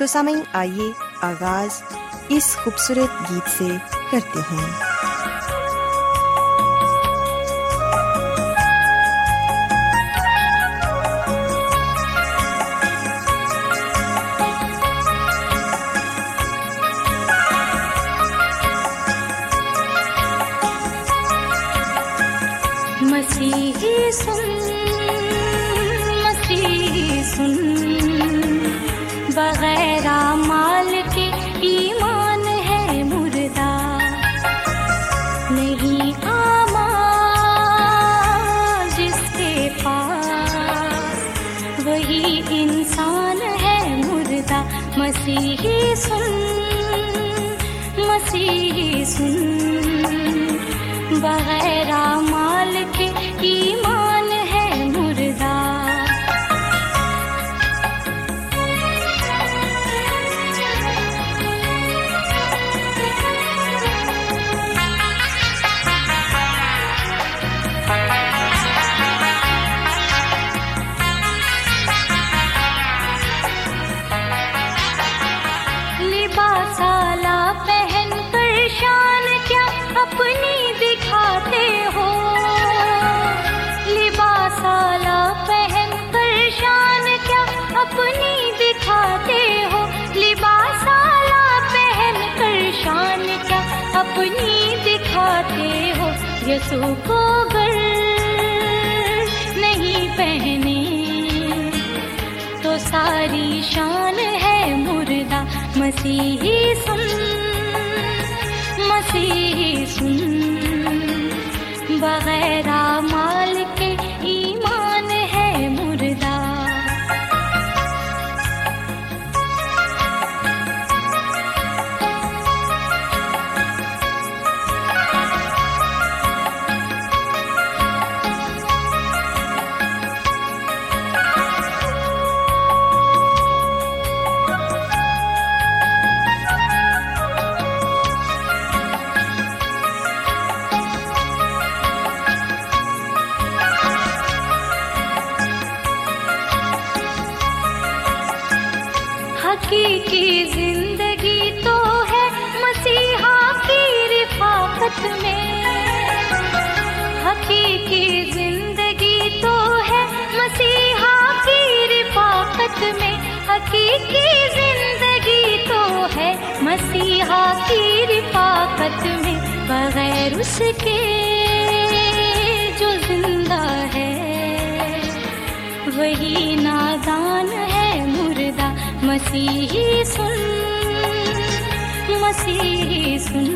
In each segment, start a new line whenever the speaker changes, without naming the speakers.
تو سمن آئیے آغاز اس خوبصورت گیت سے کرتے ہیں۔
سن یسو کو گر نہیں پہنے تو ساری شان ہے مردہ مسیحی سن اس کے جو زندہ ہے، وہی نادان ہے مردہ۔ مسیحی سن مسیحی سن۔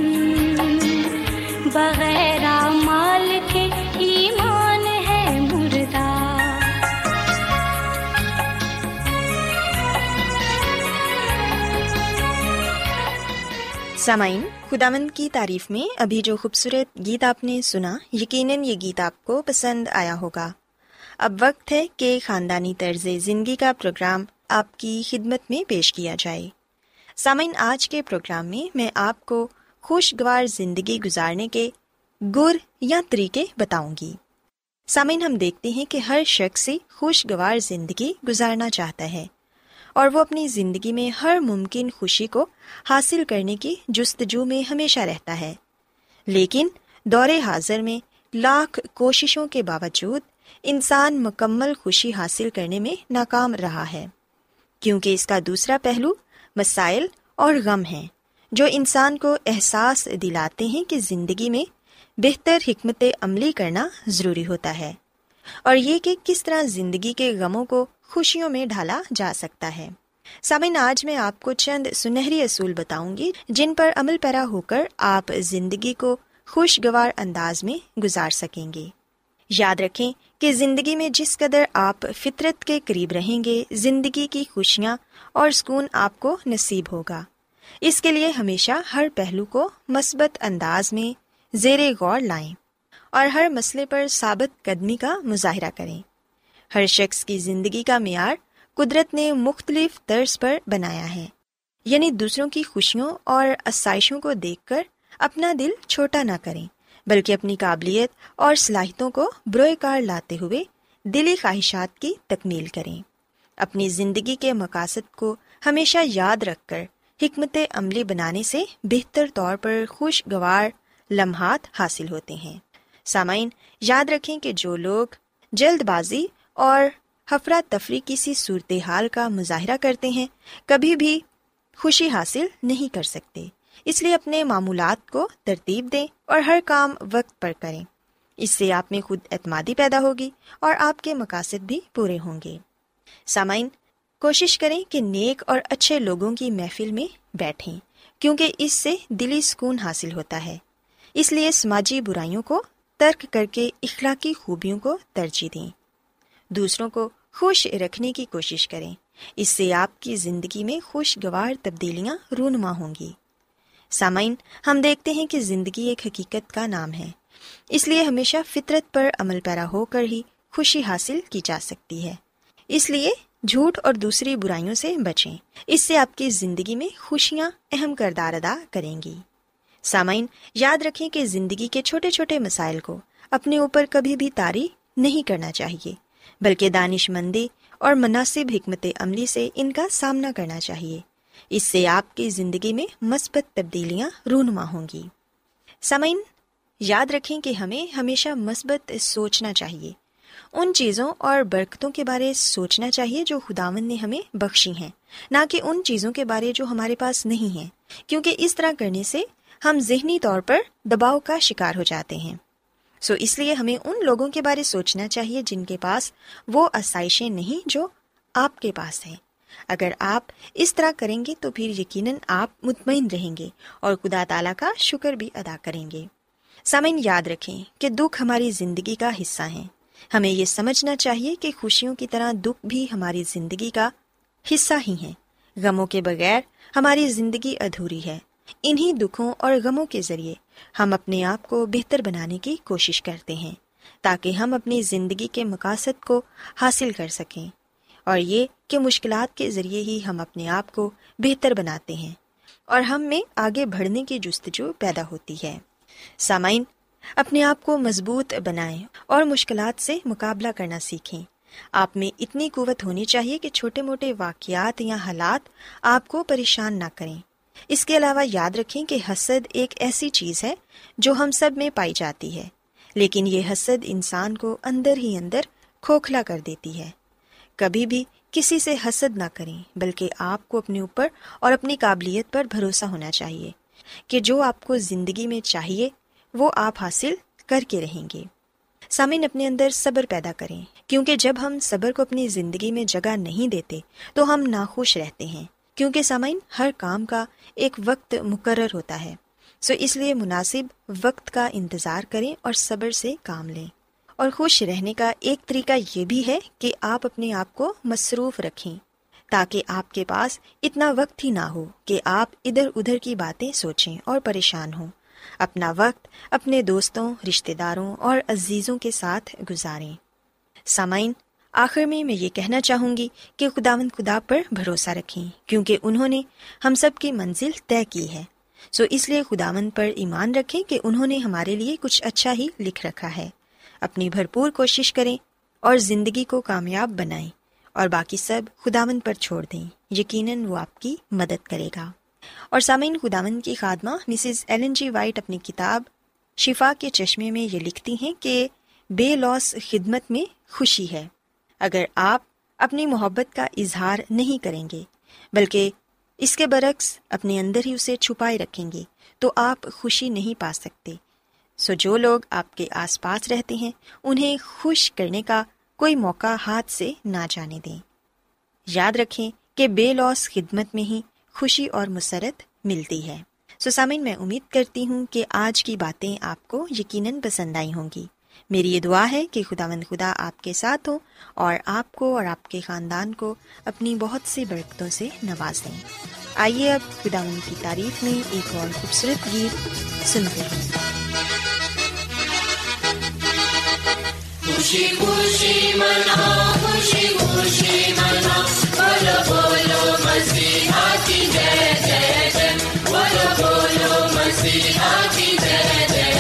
بغیر ماں
سامعین، خداوند کی تعریف میں ابھی جو خوبصورت گیت آپ نے سنا، یقیناً یہ گیت آپ کو پسند آیا ہوگا۔ اب وقت ہے کہ خاندانی طرز زندگی کا پروگرام آپ کی خدمت میں پیش کیا جائے۔ سامعین، آج کے پروگرام میں میں آپ کو خوشگوار زندگی گزارنے کے گر یا طریقے بتاؤں گی۔ سامعین، ہم دیکھتے ہیں کہ ہر شخص سے خوشگوار زندگی گزارنا چاہتا ہے۔ اور وہ اپنی زندگی میں ہر ممکن خوشی کو حاصل کرنے کی جستجو میں ہمیشہ رہتا ہے۔ لیکن دور حاضر میں لاکھ کوششوں کے باوجود انسان مکمل خوشی حاصل کرنے میں ناکام رہا ہے۔ کیونکہ اس کا دوسرا پہلو مسائل اور غم ہیں جو انسان کو احساس دلاتے ہیں کہ زندگی میں بہتر حکمت عملی کرنا ضروری ہوتا ہے۔ اور یہ کہ کس طرح زندگی کے غموں کو خوشیوں میں ڈھالا جا سکتا ہے۔ سامعین، آج میں آپ کو چند سنہری اصول بتاؤں گی جن پر عمل پیرا ہو کر آپ زندگی کو خوشگوار انداز میں گزار سکیں گے۔ یاد رکھیں کہ زندگی میں جس قدر آپ فطرت کے قریب رہیں گے، زندگی کی خوشیاں اور سکون آپ کو نصیب ہوگا۔ اس کے لیے ہمیشہ ہر پہلو کو مثبت انداز میں زیر غور لائیں اور ہر مسئلے پر ثابت قدمی کا مظاہرہ کریں۔ ہر شخص کی زندگی کا معیار قدرت نے مختلف طرز پر بنایا ہے۔ یعنی دوسروں کی خوشیوں اور آسائشوں کو دیکھ کر اپنا دل چھوٹا نہ کریں، بلکہ اپنی قابلیت اور صلاحیتوں کو بروئے کار لاتے ہوئے دلی خواہشات کی تکمیل کریں۔ اپنی زندگی کے مقاصد کو ہمیشہ یاد رکھ کر حکمت عملی بنانے سے بہتر طور پر خوشگوار لمحات حاصل ہوتے ہیں۔ سامعین، یاد رکھیں کہ جو لوگ جلد بازی اور ہفرا تفری کسی صورتحال کا مظاہرہ کرتے ہیں، کبھی بھی خوشی حاصل نہیں کر سکتے۔ اس لیے اپنے معمولات کو ترتیب دیں اور ہر کام وقت پر کریں۔ اس سے آپ میں خود اعتمادی پیدا ہوگی اور آپ کے مقاصد بھی پورے ہوں گے۔ سامعین، کوشش کریں کہ نیک اور اچھے لوگوں کی محفل میں بیٹھیں، کیونکہ اس سے دلی سکون حاصل ہوتا ہے۔ اس لیے سماجی برائیوں کو ترک کر کے اخلاقی خوبیوں کو ترجیح دیں۔ دوسروں کو خوش رکھنے کی کوشش کریں۔ اس سے آپ کی زندگی میں خوشگوار تبدیلیاں رونما ہوں گی۔ سامعین، ہم دیکھتے ہیں کہ زندگی ایک حقیقت کا نام ہے۔ اس لیے ہمیشہ فطرت پر عمل پیرا ہو کر ہی خوشی حاصل کی جا سکتی ہے۔ اس لیے جھوٹ اور دوسری برائیوں سے بچیں۔ اس سے آپ کی زندگی میں خوشیاں اہم کردار ادا کریں گی۔ سامعین، یاد رکھیں کہ زندگی کے چھوٹے چھوٹے مسائل کو اپنے اوپر کبھی بھی تاری نہیں کرنا چاہیے۔ بلکہ دانش مندی اور مناسب حکمت عملی سے ان کا سامنا کرنا چاہیے۔ اس سے آپ کی زندگی میں مثبت تبدیلیاں رونما ہوں گی۔ سمعین یاد رکھیں کہ ہمیں ہمیشہ مثبت سوچنا چاہیے۔ ان چیزوں اور برکتوں کے بارے سوچنا چاہیے جو خداون نے ہمیں بخشی ہیں، نہ کہ ان چیزوں کے بارے جو ہمارے پاس نہیں ہیں۔ کیونکہ اس طرح کرنے سے ہم ذہنی طور پر دباؤ کا شکار ہو جاتے ہیں۔ سو اس لیے ہمیں ان لوگوں کے بارے سوچنا چاہیے جن کے پاس وہ آسائشیں نہیں جو آپ کے پاس ہیں۔ اگر آپ اس طرح کریں گے تو پھر یقیناً آپ مطمئن رہیں گے اور خدا تعالیٰ کا شکر بھی ادا کریں گے۔ سامعین، یاد رکھیں کہ دکھ ہماری زندگی کا حصہ ہیں۔ ہمیں یہ سمجھنا چاہیے کہ خوشیوں کی طرح دکھ بھی ہماری زندگی کا حصہ ہی ہیں۔ غموں کے بغیر ہماری زندگی ادھوری ہے۔ انہی دکھوں اور غموں کے ذریعے ہم اپنے آپ کو بہتر بنانے کی کوشش کرتے ہیں تاکہ ہم اپنی زندگی کے مقاصد کو حاصل کر سکیں اور یہ کہ مشکلات کے ذریعے ہی ہم اپنے آپ کو بہتر بناتے ہیں اور ہم میں آگے بڑھنے کی جستجو پیدا ہوتی ہے۔ سامعین، اپنے آپ کو مضبوط بنائیں اور مشکلات سے مقابلہ کرنا سیکھیں۔ آپ میں اتنی قوت ہونی چاہیے کہ چھوٹے موٹے واقعات یا حالات آپ کو پریشان نہ کریں۔ اس کے علاوہ یاد رکھیں کہ حسد ایک ایسی چیز ہے جو ہم سب میں پائی جاتی ہے، لیکن یہ حسد انسان کو اندر ہی اندر کھوکھلا کر دیتی ہے۔ کبھی بھی کسی سے حسد نہ کریں، بلکہ آپ کو اپنے اوپر اور اپنی قابلیت پر بھروسہ ہونا چاہیے کہ جو آپ کو زندگی میں چاہیے، وہ آپ حاصل کر کے رہیں گے۔ سامعین، اپنے اندر صبر پیدا کریں، کیونکہ جب ہم صبر کو اپنی زندگی میں جگہ نہیں دیتے، تو ہم ناخوش رہتے ہیں۔ کیونکہ سامعین، ہر کام کا ایک وقت مقرر ہوتا ہے۔ سو اس لیے مناسب وقت کا انتظار کریں اور صبر سے کام لیں۔ اور خوش رہنے کا ایک طریقہ یہ بھی ہے کہ آپ اپنے آپ کو مصروف رکھیں، تاکہ آپ کے پاس اتنا وقت ہی نہ ہو کہ آپ ادھر ادھر کی باتیں سوچیں اور پریشان ہوں۔ اپنا وقت اپنے دوستوں، رشتہ داروں اور عزیزوں کے ساتھ گزاریں۔ سامعین آخر میں میں یہ کہنا چاہوں گی کہ خدا خدا پر بھروسہ رکھیں، کیونکہ انہوں نے ہم سب کی منزل طے کی ہے۔ سو اس لیے خداون پر ایمان رکھیں کہ انہوں نے ہمارے لیے کچھ اچھا ہی لکھ رکھا ہے۔ اپنی بھرپور کوشش کریں اور زندگی کو کامیاب بنائیں اور باقی سب خداون پر چھوڑ دیں۔ یقیناً وہ آپ کی مدد کرے گا۔ اور سامعین خداون کی خادمہ مسز ایلن جی وائٹ اپنی کتاب شفا کے چشمے میں یہ لکھتی ہیں کہ بے لوس خدمت میں خوشی ہے۔ اگر آپ اپنی محبت کا اظہار نہیں کریں گے، بلکہ اس کے برعکس اپنے اندر ہی اسے چھپائے رکھیں گے، تو آپ خوشی نہیں پا سکتے۔ سو جو لوگ آپ کے آس پاس رہتے ہیں، انہیں خوش کرنے کا کوئی موقع ہاتھ سے نہ جانے دیں۔ یاد رکھیں کہ بے لوس خدمت میں ہی خوشی اور مسرت ملتی ہے۔ سو سامن میں امید کرتی ہوں کہ آج کی باتیں آپ کو یقیناً پسند آئی ہوں گی۔ میری یہ دعا ہے کہ خدا مند خدا آپ کے ساتھ ہو اور آپ کو اور آپ کے خاندان کو اپنی بہت سی برکتوں سے نواز دیں۔ آئیے اب خدا مند کی تعریف میں ایک اور خوبصورت گیت سنتے ہیں۔ خوشی خوشی منا، خوشی خوشی منا۔ بولو بولو مسیحا کی جے جے جے۔ بولو بولو مسیحا کی جے جے۔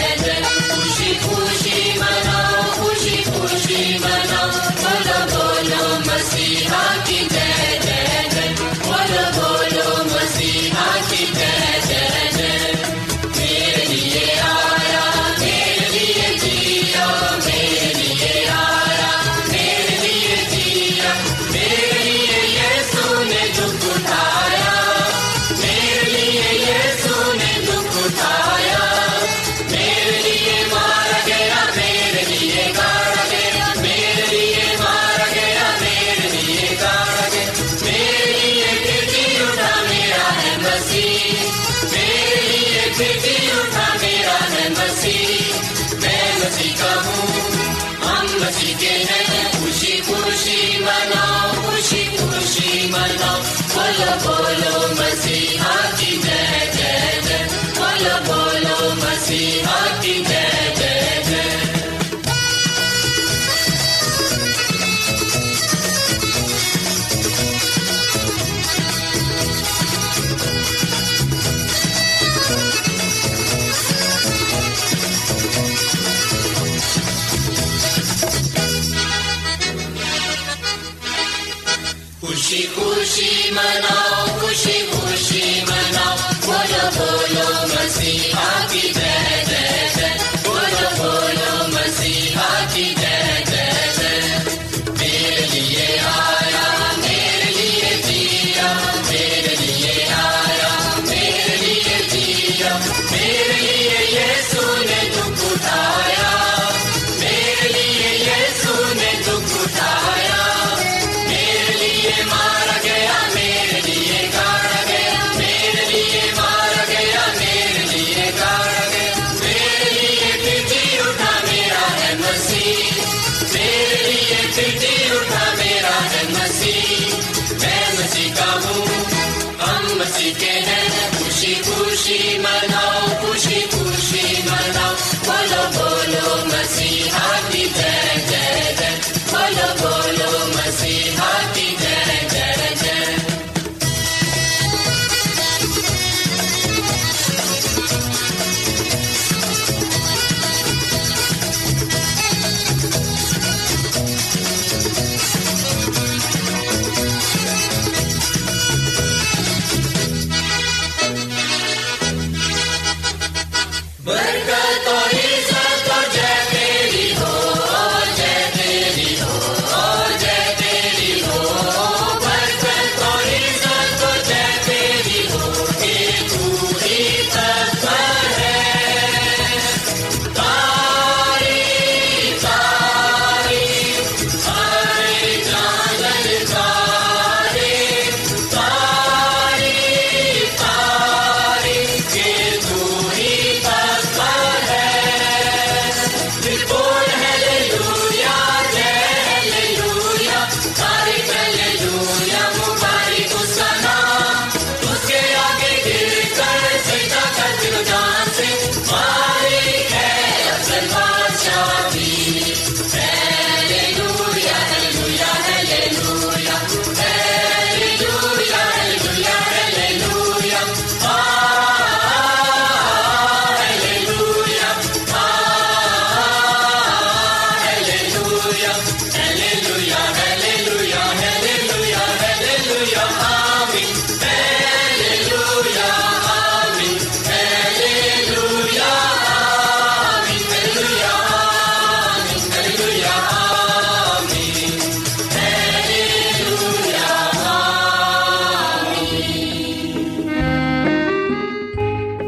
کی جے جے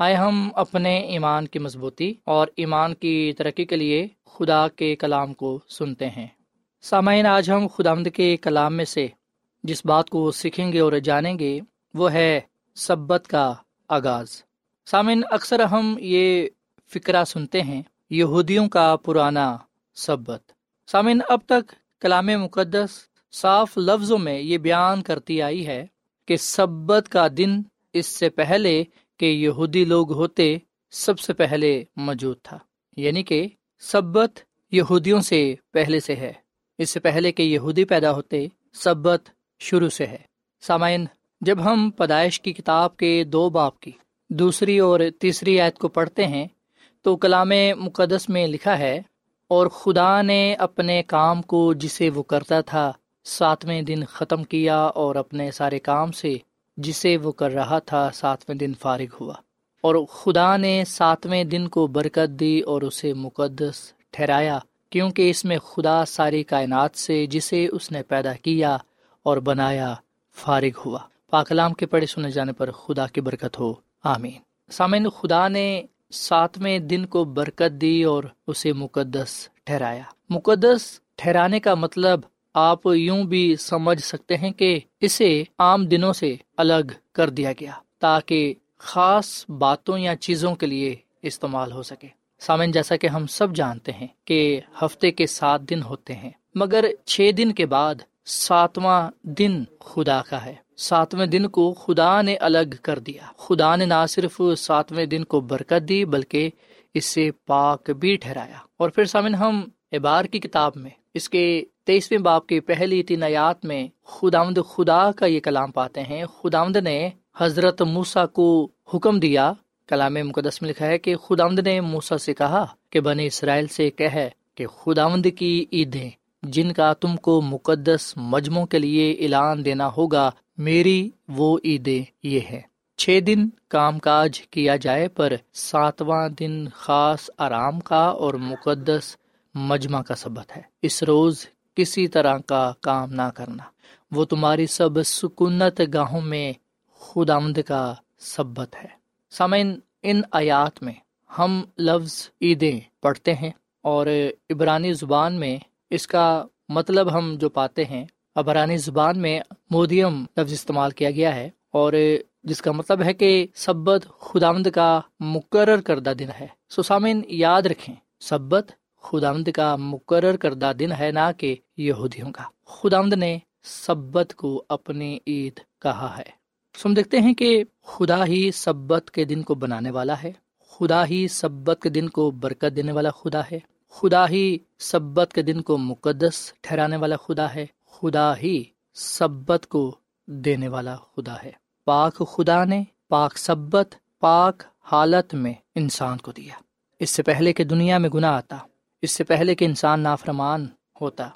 آئے ہم اپنے ایمان کی مضبوطی اور ایمان کی ترقی کے لیے خدا کے کلام کو سنتے ہیں۔ سامعین، آج ہم خدا کے کلام میں سے جس بات کو سیکھیں گے اور جانیں گے، وہ ہے سبت کا آغاز۔ سامعین، اکثر ہم یہ فکرہ سنتے ہیں، یہودیوں کا پرانا سبت۔ سامعین، اب تک کلام مقدس صاف لفظوں میں یہ بیان کرتی آئی ہے کہ سبت کا دن اس سے پہلے کہ یہودی لوگ ہوتے سب سے پہلے موجود تھا یعنی کہ سبت یہودیوں سے پہلے سے ہے۔ اس سے پہلے کہ یہودی پیدا ہوتے سبت شروع سے ہے۔ سامعین، جب ہم پیدائش کی کتاب کے دو باپ کی دوسری اور تیسری آیت کو پڑھتے ہیں، تو کلام مقدس میں لکھا ہے، اور خدا نے اپنے کام کو جسے وہ کرتا تھا، ساتویں دن ختم کیا اور اپنے سارے کام سے جسے وہ کر رہا تھا ساتویں دن فارغ ہوا۔ اور خدا نے ساتویں دن کو برکت دی اور اسے مقدس ٹھہرایا، کیونکہ اس میں خدا ساری کائنات سے جسے اس نے پیدا کیا اور بنایا فارغ ہوا۔ پاکلام کے پڑھے سنے جانے پر خدا کی برکت ہو۔ آمین۔ سامعین، خدا نے ساتویں دن کو برکت دی اور اسے مقدس ٹھہرایا۔ مقدس ٹھہرانے کا مطلب آپ یوں بھی سمجھ سکتے ہیں کہ اسے عام دنوں سے الگ کر دیا گیا تاکہ خاص باتوں یا چیزوں کے لیے استعمال ہو سکے۔ سامن جیسا کہ ہم سب جانتے ہیں کہ ہفتے کے سات دن ہوتے ہیں، مگر چھ دن کے بعد ساتواں دن خدا کا ہے۔ ساتویں دن کو خدا نے الگ کر دیا۔ خدا نے نہ صرف ساتویں دن کو برکت دی، بلکہ اس سے پاک بھی ٹھہرایا۔ اور پھر سامن ہم ابار کی کتاب میں اس کے تیسویں باپ کی پہلی تین آیات میں خداوند خدا کا یہ کلام پاتے ہیں۔ خداوند نے حضرت موسا کو حکم دیا، کلام مقدس میں لکھا ہے کہ خداوند نے موسا سے کہا کہ بنی اسرائیل سے کہ کہ خداوند کی عیدیں، جن کا تم کو مقدس مجموعوں کے لیے اعلان دینا ہوگا، میری وہ عیدیں یہ ہے چھ دن کام کاج کیا جائے پر ساتواں دن خاص آرام کا اور مقدس مجمع کا سبق ہے۔ اس روز کسی طرح کا کام نہ کرنا۔ وہ تمہاری سب سکونت گاہوں میں خود آمد کا سبت ہے۔ سامعین، ان آیات میں ہم لفظ عیدیں پڑھتے ہیں اور عبرانی زبان میں اس کا مطلب ہم جو پاتے ہیں ابرانی زبان میں مودیم لفظ استعمال کیا گیا ہے اور جس کا مطلب ہے کہ سبت خدامد کا مقرر کردہ دن ہے۔ سو سامن یاد رکھیں، سبت خدامد کا مقرر کردہ دن ہے نہ کہ یہودیوں کا۔ خدامد نے سبت کو اپنی عید کہا ہے۔ سو ہم دیکھتے ہیں کہ خدا ہی سبت کے دن کو بنانے والا ہے۔ خدا ہی سبت کے دن کو برکت دینے والا خدا ہے۔ خدا ہی سبت کے دن کو مقدس ٹھہرانے والا خدا ہے۔ خدا ہی سبت کو دینے والا خدا ہے۔ پاک خدا نے پاک سبت، پاک حالت میں انسان کو دیا۔ اس سے پہلے کہ دنیا میں گناہ آتا اس سے پہلے کہ انسان نافرمان ہوتا۔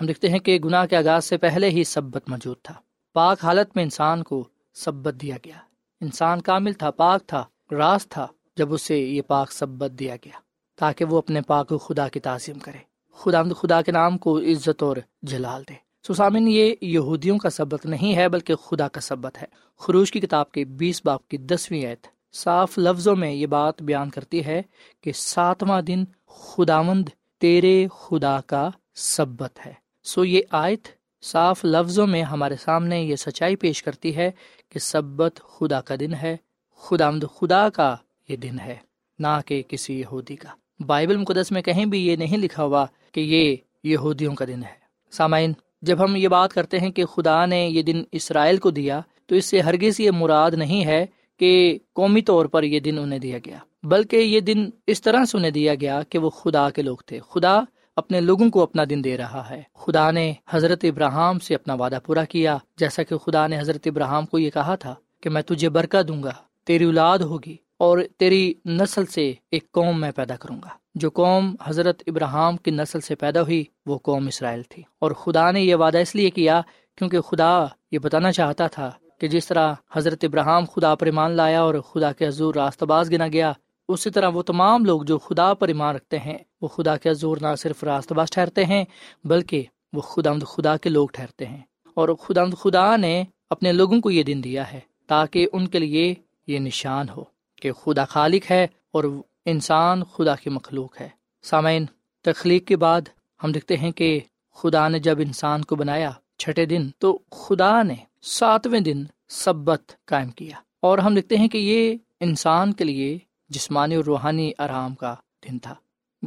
ہم دیکھتے ہیں کہ گناہ کے آغاز سے پہلے ہی سبت موجود تھا۔ پاک حالت میں انسان کو سبت دیا گیا۔ انسان کامل تھا، پاک تھا، راز تھا جب اسے یہ پاک سبت دیا گیا، تاکہ وہ اپنے پاک خدا کی تعظیم کرے۔ خدا خدا کے نام کو عزت اور جلال دے۔ سسامن یہ یہودیوں کا سبق نہیں ہے، بلکہ خدا کا سبت ہے۔ خروش کی کتاب کے بیس باپ کی دسویں ایت صاف لفظوں میں یہ بات بیان کرتی ہے کہ ساتواں دن خداوند تیرے خدا کا سبت ہے۔ سو یہ آیت صاف لفظوں میں ہمارے سامنے یہ سچائی پیش کرتی ہے کہ سبت خدا کا دن ہے خدا خدا کا یہ دن ہے، نہ کہ کسی یہودی کا۔ بائبل مقدس میں کہیں بھی یہ نہیں لکھا ہوا کہ یہ یہودیوں کا دن ہے۔ سامعین، جب ہم یہ بات کرتے ہیں کہ خدا نے یہ دن اسرائیل کو دیا تو اس سے ہرگز یہ مراد نہیں ہے کہ قومی طور پر یہ دن انہیں دیا گیا، بلکہ یہ دن اس طرح سے انہیں دیا گیا کہ وہ خدا کے لوگ تھے۔ خدا اپنے لوگوں کو اپنا دن دے رہا ہے۔ خدا نے حضرت ابراہم سے اپنا وعدہ پورا کیا۔ جیسا کہ خدا نے حضرت ابراہم کو یہ کہا تھا کہ میں تجھے برکت دوں گا، تیری اولاد ہوگی اور تیری نسل سے ایک قوم میں پیدا کروں گا۔ جو قوم حضرت ابراہم کی نسل سے پیدا ہوئی، وہ قوم اسرائیل تھی۔ اور خدا نے یہ وعدہ اس لیے کیا کیونکہ خدا یہ بتانا چاہتا تھا کہ جس طرح حضرت ابراہم خدا پر ایمان لایا اور خدا کے حضور راست باز گنا گیا، اسی طرح وہ تمام لوگ جو خدا پر ایمان رکھتے ہیں، وہ خدا کے حضور نہ صرف راست باز ٹھہرتے ہیں، بلکہ وہ خدا خدا کے لوگ ٹھہرتے ہیں۔ اور خدا خدا نے اپنے لوگوں کو یہ دن دیا ہے تاکہ ان کے لیے یہ نشان ہو کہ خدا خالق ہے اور انسان خدا کی مخلوق ہے۔ سامعین، تخلیق کے بعد ہم دیکھتے ہیں کہ خدا نے جب انسان کو بنایا چھٹے دن، تو خدا نے ساتویں دن سبت قائم کیا۔ اور ہم دیکھتے ہیں کہ یہ انسان کے لیے جسمانی اور روحانی آرام کا دن تھا۔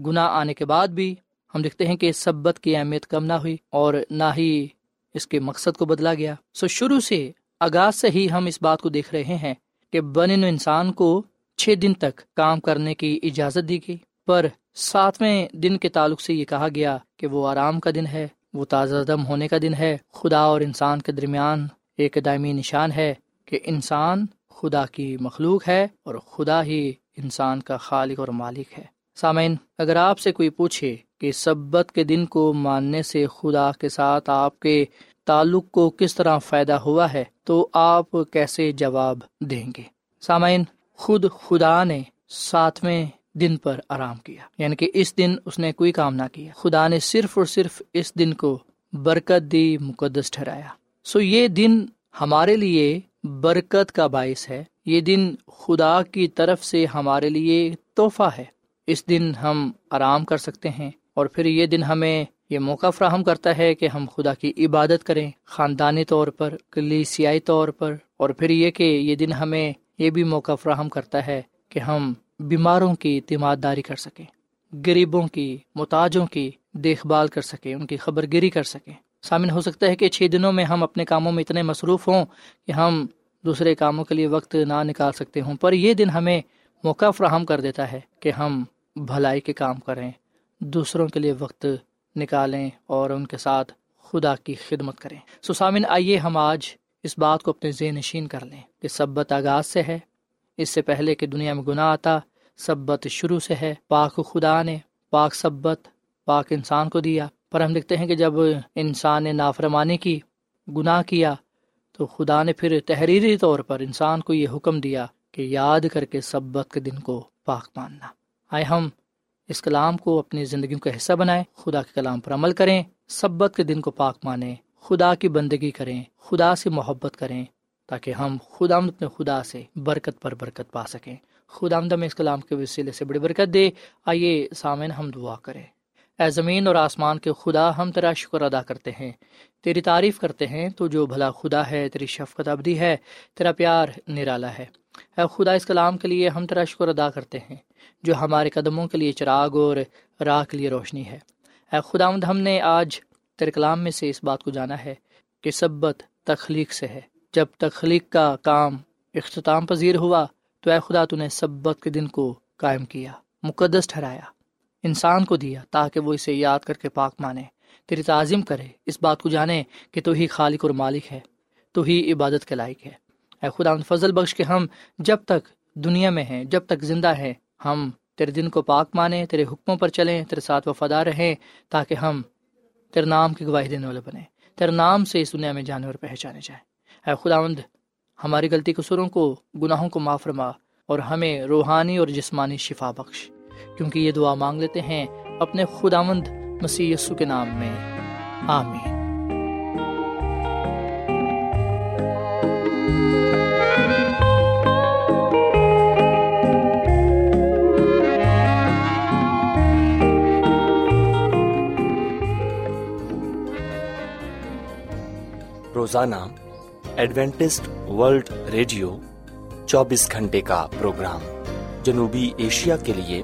گناہ آنے کے بعد بھی ہم دیکھتے ہیں کہ سبت کی اہمیت کم نہ ہوئی اور نہ ہی اس کے مقصد کو بدلا گیا۔ سو شروع سے آغاز سے ہی ہم اس بات کو دیکھ رہے ہیں کہ بن انسان کو چھ دن تک کام کرنے کی اجازت دی گئی۔ پر ساتویں دن کے تعلق سے یہ کہا گیا کہ وہ آرام کا دن ہے، وہ تازہ دم ہونے کا دن ہے۔ خدا اور انسان کے درمیان ایک دائمی نشان ہے کہ انسان خدا کی مخلوق ہے اور خدا ہی انسان کا خالق اور مالک ہے۔ سامعین، اگر آپ سے کوئی پوچھے کہ سبت کے دن کو ماننے سے خدا کے ساتھ آپ کے تعلق کو کس طرح فائدہ ہوا ہے، تو آپ کیسے جواب دیں گے؟ سامعین، خود خدا نے ساتویں دن پر آرام کیا یعنی کہ اس دن اس نے کوئی کام نہ کیا۔ خدا نے صرف اور صرف اس دن کو برکت دی، مقدس ٹھہرایا۔ سو یہ دن ہمارے لیے برکت کا باعث ہے۔ یہ دن خدا کی طرف سے ہمارے لیے تحفہ ہے۔ اس دن ہم آرام کر سکتے ہیں اور پھر یہ دن ہمیں یہ موقع فراہم کرتا ہے کہ ہم خدا کی عبادت کریں، خاندانی طور پر، کلیسیائی طور پر۔ اور پھر یہ کہ یہ دن ہمیں یہ بھی موقع فراہم کرتا ہے کہ ہم بیماروں کی اعتماد داری کر سکیں، غریبوں کی، محتاجوں کی دیکھ بھال کر سکیں، ان کی خبر گیری کر سکیں۔ سامن ہو سکتا ہے کہ چھ دنوں میں ہم اپنے کاموں میں اتنے مصروف ہوں کہ ہم دوسرے کاموں کے لیے وقت نہ نکال سکتے ہوں۔ پر یہ دن ہمیں موقع فراہم کر دیتا ہے کہ ہم بھلائی کے کام کریں، دوسروں کے لیے وقت نکالیں اور ان کے ساتھ خدا کی خدمت کریں۔ سو سامن، آئیے ہم آج اس بات کو اپنے ذہن نشین کر لیں کہ سبت آغاز سے ہے۔ اس سے پہلے کہ دنیا میں گناہ آتا، سبت شروع سے ہے۔ پاک خدا نے پاک سبت پاک انسان کو دیا۔ پر ہم دیکھتے ہیں کہ جب انسان نے نافرمانی کی، گناہ کیا، تو خدا نے پھر تحریری طور پر انسان کو یہ حکم دیا کہ یاد کر کے سبت کے دن کو پاک ماننا۔ آئے ہم اس کلام کو اپنی زندگی کا حصہ بنائیں، خدا کے کلام پر عمل کریں سبت کے دن کو پاک مانیں، خدا کی بندگی کریں، خدا سے محبت کریں، تاکہ ہم خدا اپنے خدا سے برکت پر برکت پا سکیں۔ خدا میں اس کلام کے وسیلے سے بڑی برکت دے۔ آئیے سامن ہم دعا کریں۔ اے زمین اور آسمان کے خدا ہم تیرا شکر ادا کرتے ہیں۔ تیری تعریف کرتے ہیں، تو جو بھلا خدا ہے، تیری شفقت ابدی ہے، تیرا پیار نرالا ہے۔ اے خدا، اس کلام کے لیے ہم تیرا شکر ادا کرتے ہیں، جو ہمارے قدموں کے لیے چراغ اور راہ کے لیے روشنی ہے۔ اے خدا ہم نے آج تیرے کلام میں سے اس بات کو جانا ہے کہ سبت تخلیق سے ہے۔ جب تخلیق کا کام اختتام پذیر ہوا، تو اے خدا، تو نے سبت کے دن کو قائم کیا، مقدس ٹھہرایا۔ انسان کو دیا تاکہ وہ اسے یاد کر کے پاک مانے۔ تیری تعظیم کرے، اس بات کو جانے کہ تو ہی خالق اور مالک ہے، تو ہی عبادت کے لائق ہے۔ اے خدا فضل بخش کے ہم جب تک دنیا میں ہیں، جب تک زندہ ہیں، ہم تیرے دن کو پاک مانیں تیرے حکموں پر چلیں، تیرے ساتھ وفادار رہیں، تاکہ ہم تیرے نام کی گواہی دینے والے بنے تیرے نام سے اس دنیا میں جانے اور پہچانے جائیں۔ اے خداوند، ہماری غلطی قصوروں کو، گناہوں کو معاف فرما اور ہمیں روحانی اور جسمانی شفا بخش۔ کیونکہ یہ دعا مانگ لیتے ہیں اپنے خداوند مسیح یسو کے نام میں۔ آمین۔
روزانہ ایڈوینٹسٹ ورلڈ ریڈیو چوبیس گھنٹے کا پروگرام جنوبی ایشیا کے لیے